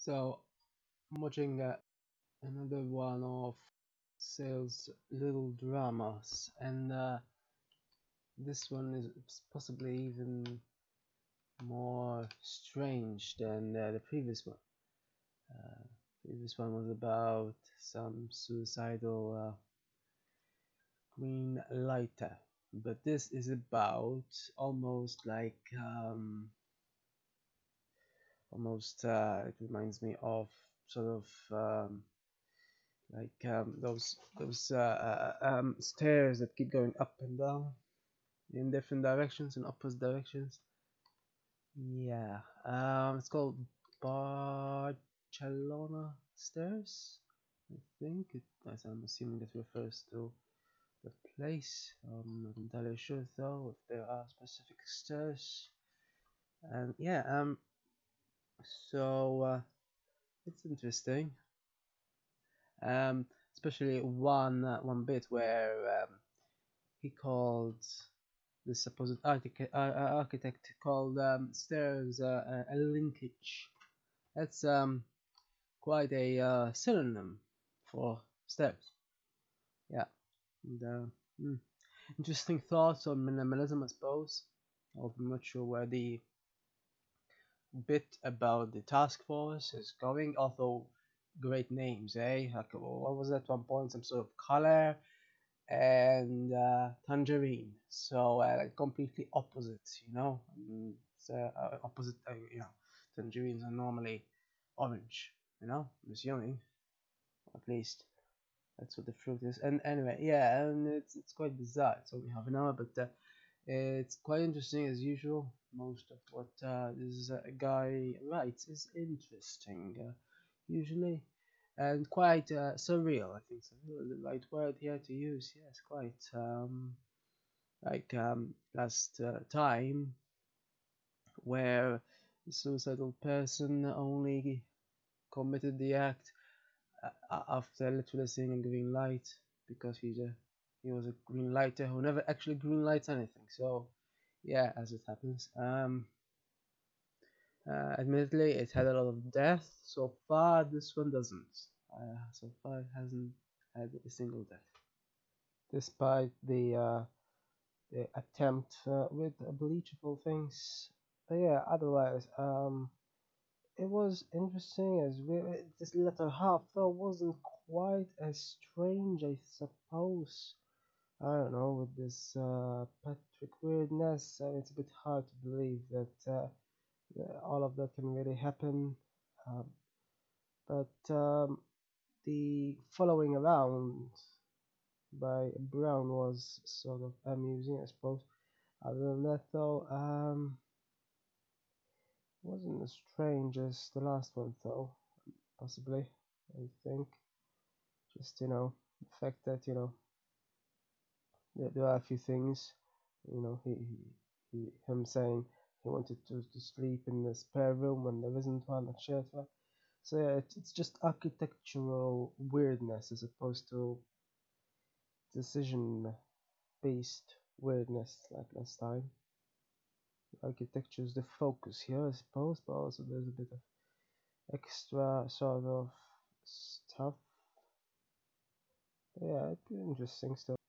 So I'm watching uh, another one of Sale's little dramas, and uh, this one is possibly even more strange than uh, the previous one. Uh, previous one was about some suicidal uh, green lighter, but this is about almost like um, almost uh, it reminds me of sort of um, like um, those those uh, uh, um, stairs that keep going up and down in different directions in opposite directions. Yeah um, it's called Barcelona stairs I think. It, I'm assuming that refers to the place. I'm not entirely sure though if there are specific stairs. And yeah um so uh, it's interesting um, especially one uh, one bit where um, he called the supposed architect, uh, architect called um, stairs uh, a linkage. That's um, quite a uh, synonym for stairs. Yeah. And, uh, hmm. Interesting thoughts on minimalism, I suppose. I'm not sure where the bit about the task force is going, although great names, eh? Like, what was that one point? Some sort of color and uh, tangerine. So uh, like completely opposites, you know. Mm, it's uh, uh, opposite, uh, you know. Tangerines are normally orange, you know. I'm assuming, at least that's what the fruit is. And anyway, yeah, and it's it's quite bizarre. It's only half an hour, but uh, it's quite interesting as usual. Most of what uh, this guy writes is interesting. Uh, usually and quite uh, surreal. I think surreal is the right word here to use. Yes, quite um, like um, last uh, time where the suicidal person only committed the act uh, after literally seeing a green light because he's a he was a green lighter who never actually green lights anything. So yeah, as it happens. Um, uh, admittedly, it had a lot of death. So far, this one doesn't. Uh, so far, it hasn't had a single death, despite the uh, the attempt uh, with bleachable things. But yeah, otherwise, um, it was interesting as well. This latter half though wasn't quite as strange, I suppose. I don't know with this uh, Patrick weirdness, and it's a bit hard to believe that uh, all of that can really happen. Um, but um, the following around by Brown was sort of amusing, I suppose. Other than that, though, um, wasn't as strange as the last one, though. Possibly, I think. Just you know, the fact that you know there are a few things, you know, he, he, he him saying he wanted to, to sleep in the spare room when there isn't one, etc. So yeah, it's, it's just architectural weirdness as opposed to decision based weirdness like last time. Architecture is the focus here, I suppose, but also there's a bit of extra sort of stuff. Yeah, it's interesting stuff.